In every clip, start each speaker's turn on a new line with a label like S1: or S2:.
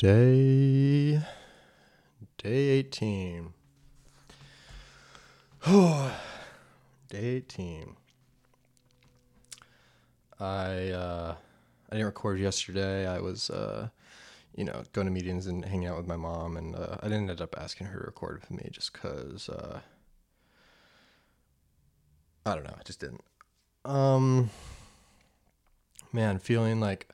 S1: Day day 18. day 18. I uh I didn't record yesterday. I was uh you know, going to meetings and hanging out with my mom and uh, I didn't end up asking her to record with me just cuz uh I don't know, I just didn't. Um man, feeling like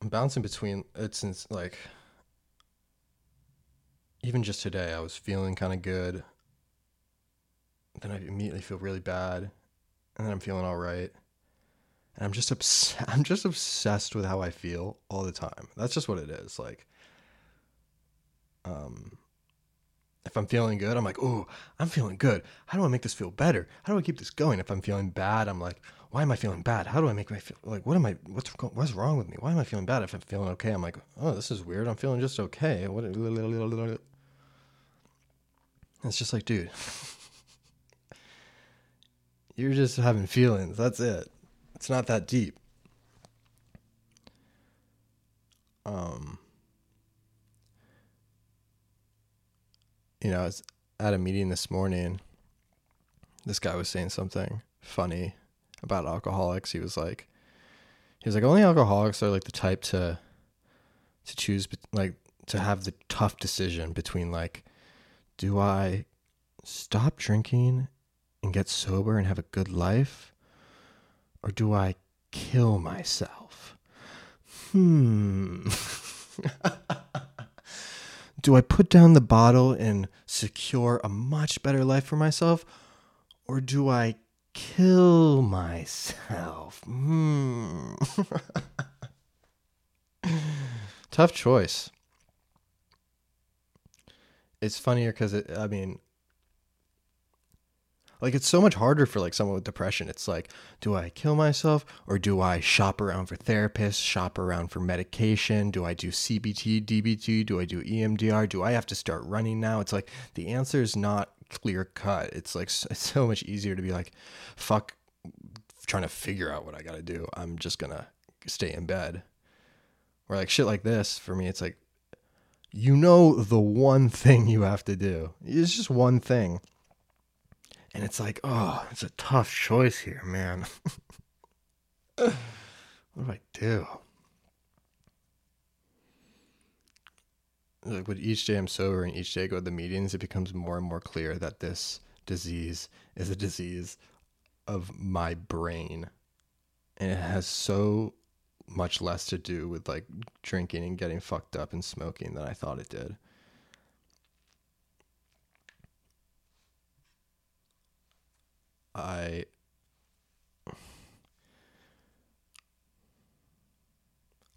S1: I'm bouncing between it's like even just today I was feeling kind of good. Then I immediately feel really bad, and then I'm feeling all right. And I'm just obs- I'm just obsessed with how I feel all the time. That's just what it is. Like um if I'm feeling good, I'm like, "Oh, I'm feeling good. How do I make this feel better? How do I keep this going?" If I'm feeling bad, I'm like, why am I feeling bad? How do I make my feel like what am I what's what's wrong with me? Why am I feeling bad if I'm feeling okay? I'm like, oh, this is weird. I'm feeling just okay. What? It's just like, dude, you're just having feelings. That's it. It's not that deep. Um, you know, I was at a meeting this morning. This guy was saying something funny about alcoholics. He was like, he was like, only alcoholics are like the type to, to choose, like, to have the tough decision between like, do I stop drinking and get sober and have a good life? Or do I kill myself? Hmm. do I put down the bottle and secure a much better life for myself? Or do I kill myself. Hmm. Tough choice. It's funnier because it, I mean, like it's so much harder for like someone with depression. It's like, do I kill myself or do I shop around for therapists, shop around for medication? Do I do CBT, DBT? Do I do EMDR? Do I have to start running now? It's like the answer is not clear cut. It's like it's so much easier to be like, fuck, trying to figure out what I got to do. I'm just gonna stay in bed. Or like shit like this for me, it's like, you know, the one thing you have to do. It's just one thing. And it's like, oh, it's a tough choice here, man. what do I do? Like with each day I'm sober and each day I go to the meetings, it becomes more and more clear that this disease is a disease of my brain. And it has so much less to do with like drinking and getting fucked up and smoking than I thought it did. I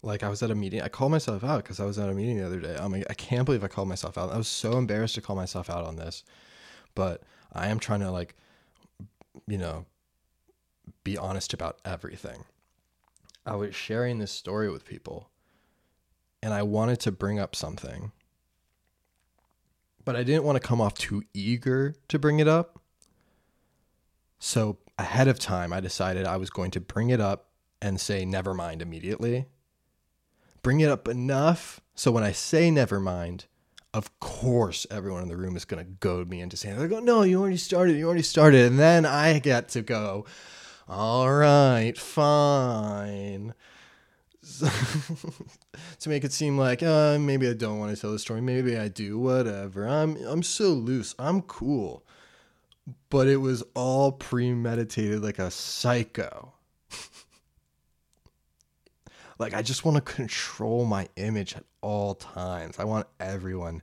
S1: like I was at a meeting. I called myself out because I was at a meeting the other day. I'm like, I can't believe I called myself out. I was so embarrassed to call myself out on this, but I am trying to like, you know, be honest about everything. I was sharing this story with people, and I wanted to bring up something, but I didn't want to come off too eager to bring it up. So ahead of time, I decided I was going to bring it up and say never mind immediately bring it up enough so when I say never mind, of course everyone in the room is going to goad me into saying, they go, no, you already started, you already started. And then I get to go, all right, fine. to make it seem like uh, maybe I don't want to tell the story, maybe I do, whatever. I'm I'm so loose. I'm cool. But it was all premeditated like a psycho. Like, I just want to control my image at all times. I want everyone.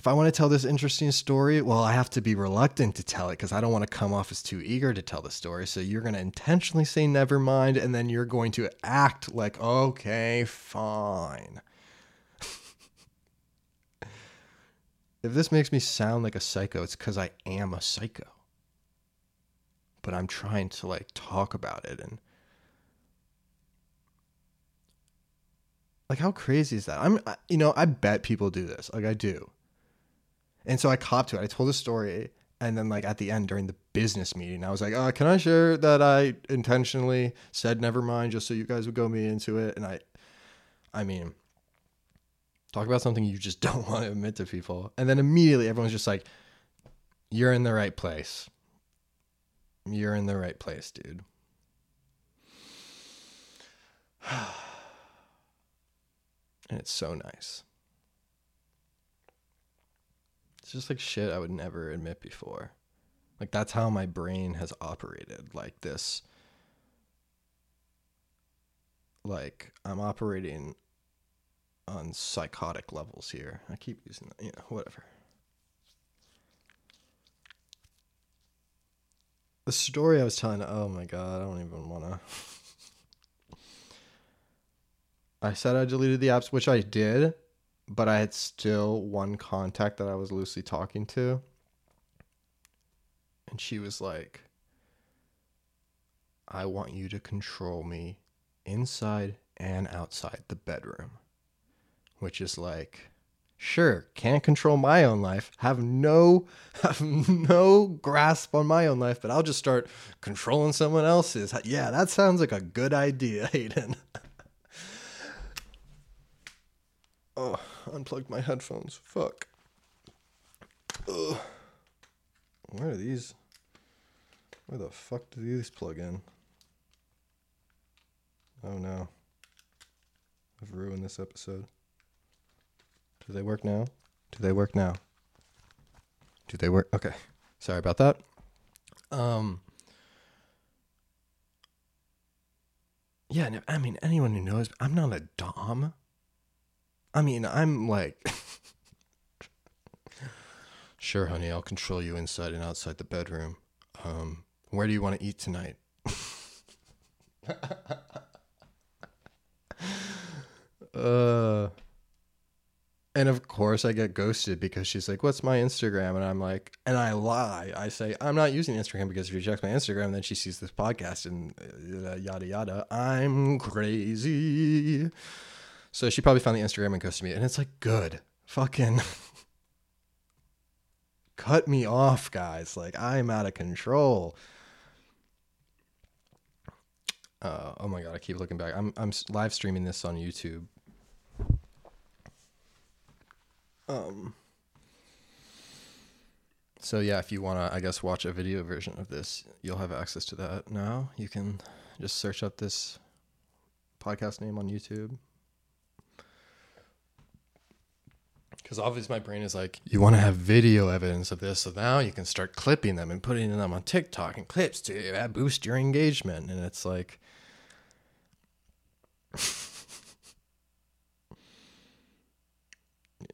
S1: If I want to tell this interesting story, well, I have to be reluctant to tell it because I don't want to come off as too eager to tell the story. So you're going to intentionally say never mind, and then you're going to act like, okay, fine. if this makes me sound like a psycho, it's because I am a psycho. But I'm trying to like talk about it and Like how crazy is that? I'm you know, I bet people do this. Like I do. And so I copped to it. I told a story and then like at the end during the business meeting, I was like, "Uh, can I share that I intentionally said never mind just so you guys would go me into it?" And I I mean, talk about something you just don't want to admit to people. And then immediately everyone's just like, you're in the right place. You're in the right place, dude. and it's so nice. It's just like shit I would never admit before. Like that's how my brain has operated. Like this like I'm operating on psychotic levels here. I keep using that, you know, whatever. The story I was telling, oh my god, I don't even want to. I said I deleted the apps, which I did, but I had still one contact that I was loosely talking to. And she was like, I want you to control me inside and outside the bedroom. Which is like, sure, can't control my own life, have no have no grasp on my own life, but I'll just start controlling someone else's. Yeah, that sounds like a good idea, Hayden. Oh, unplugged my headphones. Fuck. Ugh. Where are these? Where the fuck do these plug in? Oh no. I've ruined this episode. Do they work now? Do they work now? Do they work? Okay. Sorry about that. Um Yeah, I mean anyone who knows I'm not a dom. I mean, I'm like Sure, honey, I'll control you inside and outside the bedroom. Um, where do you want to eat tonight? uh and of course I get ghosted because she's like, "What's my Instagram?" and I'm like, and I lie. I say I'm not using Instagram because if she checks my Instagram, then she sees this podcast and uh, yada yada. I'm crazy. So she probably found the Instagram and ghosted me, and it's like, good, fucking cut me off, guys. Like I'm out of control. Uh, oh my god, I keep looking back. I'm I'm live streaming this on YouTube. Um. So yeah, if you want to, I guess, watch a video version of this, you'll have access to that now. You can just search up this podcast name on YouTube. Because obviously, my brain is like, you want to have video evidence of this, so now you can start clipping them and putting them on TikTok and clips to uh, boost your engagement. And it's like,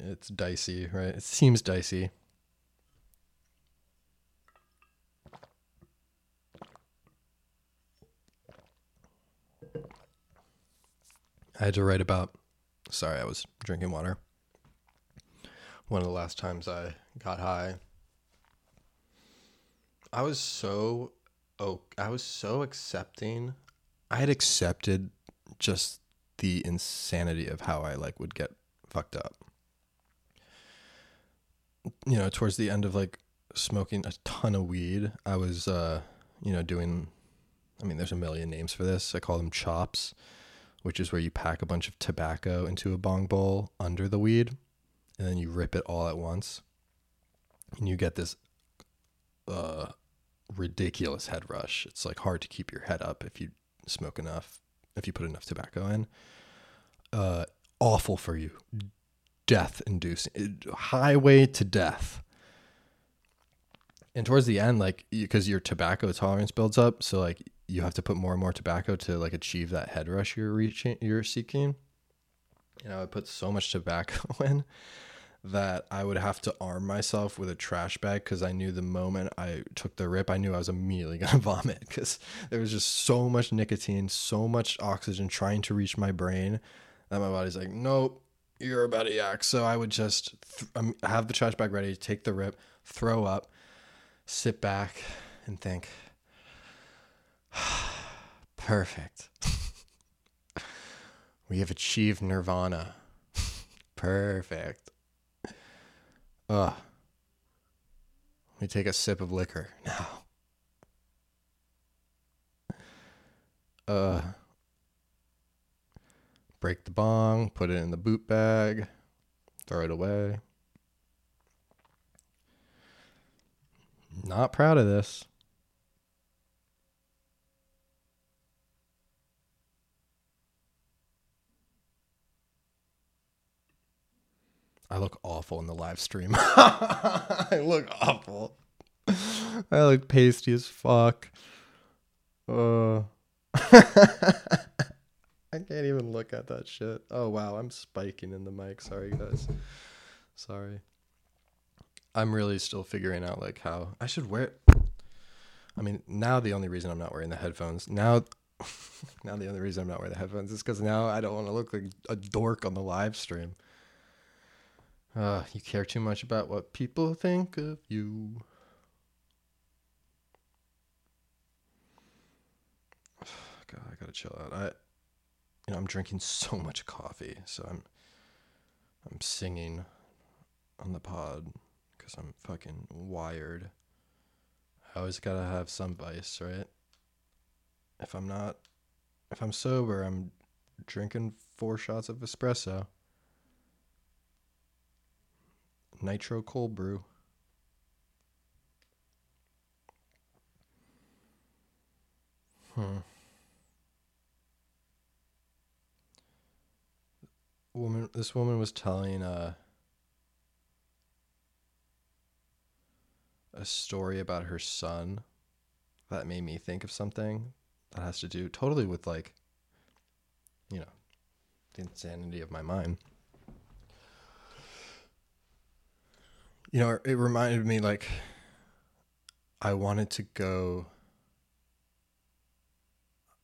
S1: it's dicey, right? It seems dicey. I had to write about. Sorry, I was drinking water. One of the last times I got high, I was so oh, I was so accepting. I had accepted just the insanity of how I like would get fucked up. You know, towards the end of like smoking a ton of weed, I was uh, you know, doing I mean, there's a million names for this. I call them chops, which is where you pack a bunch of tobacco into a bong bowl under the weed and then you rip it all at once. And you get this uh ridiculous head rush. It's like hard to keep your head up if you smoke enough if you put enough tobacco in. Uh, awful for you, death inducing, highway to death. And towards the end, like because your tobacco tolerance builds up, so like you have to put more and more tobacco to like achieve that head rush you're reaching, you're seeking. And I put so much tobacco in that I would have to arm myself with a trash bag because I knew the moment I took the rip, I knew I was immediately going to vomit because there was just so much nicotine, so much oxygen trying to reach my brain that my body's like, nope, you're about to yak. So I would just th- um, have the trash bag ready, take the rip, throw up, sit back, and think, perfect. we have achieved nirvana. Perfect. Ugh. Let me take a sip of liquor now. Uh, break the bong, put it in the boot bag, throw it away. Not proud of this. I look awful in the live stream. I look awful. I look pasty as fuck. Uh, I can't even look at that shit. Oh wow, I'm spiking in the mic. Sorry guys. Sorry. I'm really still figuring out like how I should wear. I mean, now the only reason I'm not wearing the headphones now now the only reason I'm not wearing the headphones is because now I don't want to look like a dork on the live stream. Uh, you care too much about what people think of you. God, I gotta chill out. I, you know, I'm drinking so much coffee, so I'm, I'm singing on the pod because I'm fucking wired. I always gotta have some vice, right? If I'm not, if I'm sober, I'm drinking four shots of espresso. Nitro cold brew. Hmm. Woman, this woman was telling uh, a story about her son that made me think of something that has to do totally with like, you know, the insanity of my mind. You know, it reminded me like I wanted to go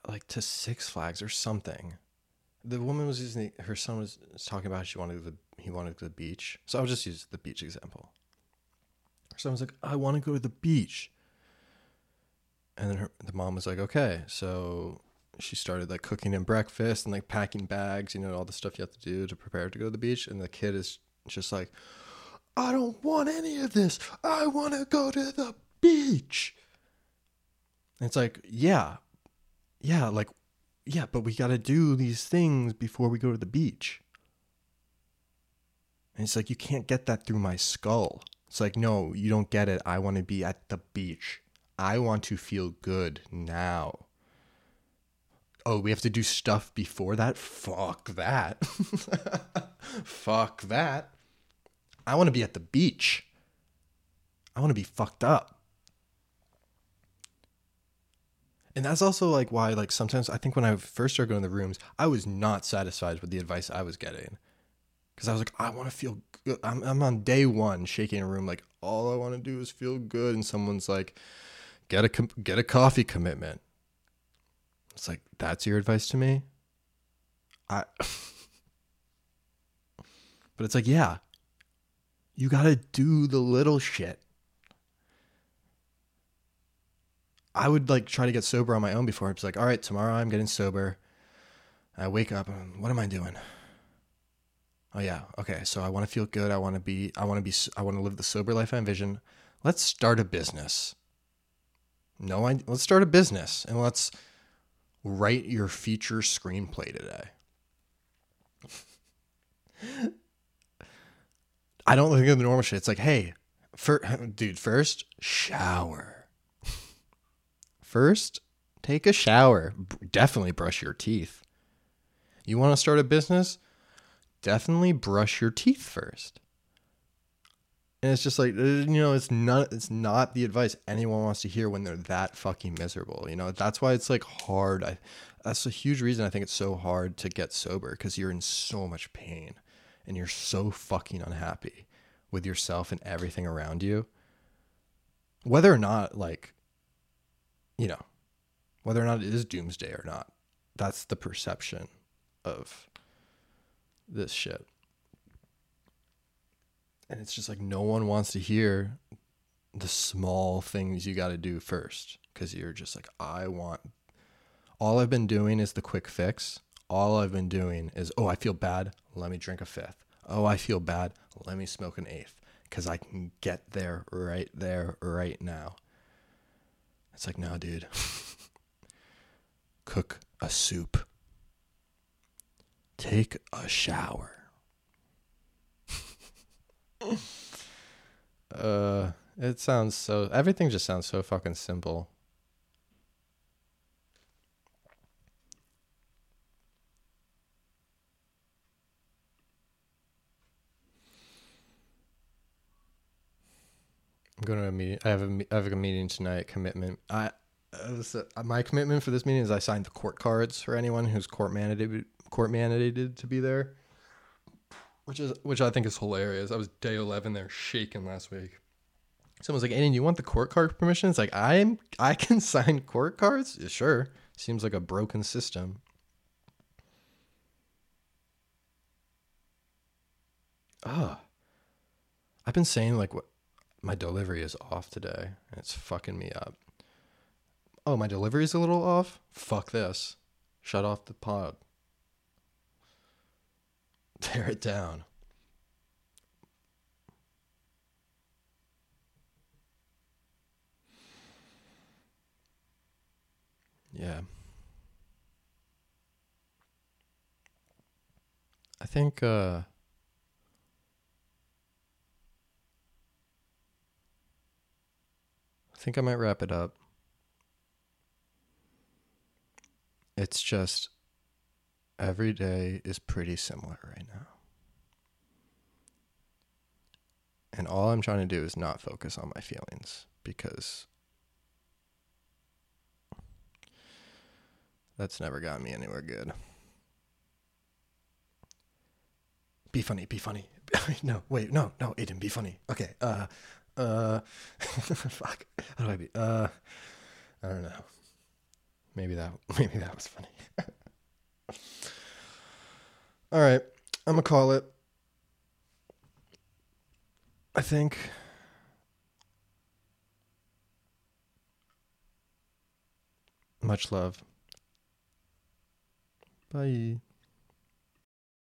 S1: like to Six Flags or something. The woman was using the, her son was, talking about she wanted the he wanted the beach. So I'll just use the beach example. Her son was like, I want to go to the beach. And then her, the mom was like, okay. So she started like cooking him breakfast and like packing bags, you know, all the stuff you have to do to prepare to go to the beach. And the kid is just like, I don't want any of this. I want to go to the beach. And it's like, yeah, yeah, like, yeah, but we got to do these things before we go to the beach. And it's like, you can't get that through my skull. It's like, no, you don't get it. I want to be at the beach. I want to feel good now. Oh, we have to do stuff before that? Fuck that. Fuck that. I want to be at the beach. I want to be fucked up. And that's also like why like sometimes I think when I first started going to the rooms, I was not satisfied with the advice I was getting. Cuz I was like I want to feel good. I'm I'm on day 1 shaking a room like all I want to do is feel good and someone's like get a get a coffee commitment. It's like that's your advice to me? I But it's like yeah, you got to do the little shit. I would like try to get sober on my own before. It's like, all right, tomorrow I'm getting sober. I wake up and what am I doing? Oh yeah, okay. So I want to feel good. I want to be. I want to be. I want to live the sober life I envision. Let's start a business. No, I. Let's start a business and let's write your feature screenplay today. I don't think of the normal shit. It's like, hey, for, dude, first shower. First, take a shower. Definitely brush your teeth. You want to start a business? Definitely brush your teeth first. And it's just like uh, you know, it's not it's not the advice anyone wants to hear when they're that fucking miserable. You know, that's why it's like hard. I that's a huge reason I think it's so hard to get sober because you're in so much pain and you're so fucking unhappy with yourself and everything around you, whether or not, like, you know, whether or not it is doomsday or not, that's the perception of this shit. And it's just like no one wants to hear the small things you got to do first because you're just like, I want, all I've been doing is the quick fix. All I've been doing is, oh, I feel bad. Let me drink a fifth. Oh, I feel bad. Let me smoke an eighth because I can get there right there, right now. It's like, no, dude. Cook a soup. take a shower. uh, it sounds so. Everything just sounds so fucking simple. I'm going to a meeting. I have a, I have a meeting tonight. Commitment. I uh, uh, my commitment for this meeting is I signed the court cards for anyone who's court mandated court mandated to be there, which is which I think is hilarious. I was day eleven there shaking last week. Someone's like, "Aiden, you want the court card permission?" It's like I'm I can sign court cards. Yeah, sure, seems like a broken system. Oh, I've been saying like what my delivery is off today. It's fucking me up. Oh, my delivery's a little off? Fuck this. Shut off the pod. Tear it down. Yeah. I think uh think I might wrap it up. It's just every day is pretty similar right now. And all I'm trying to do is not focus on my feelings because that's never gotten me anywhere good. Be funny, be funny. no, wait, no, no, Aiden, be funny. Okay, uh, uh, fuck. How do I be? Uh, I don't know. Maybe that. Maybe that was funny. All right, I'm gonna call it. I think. Much love. Bye.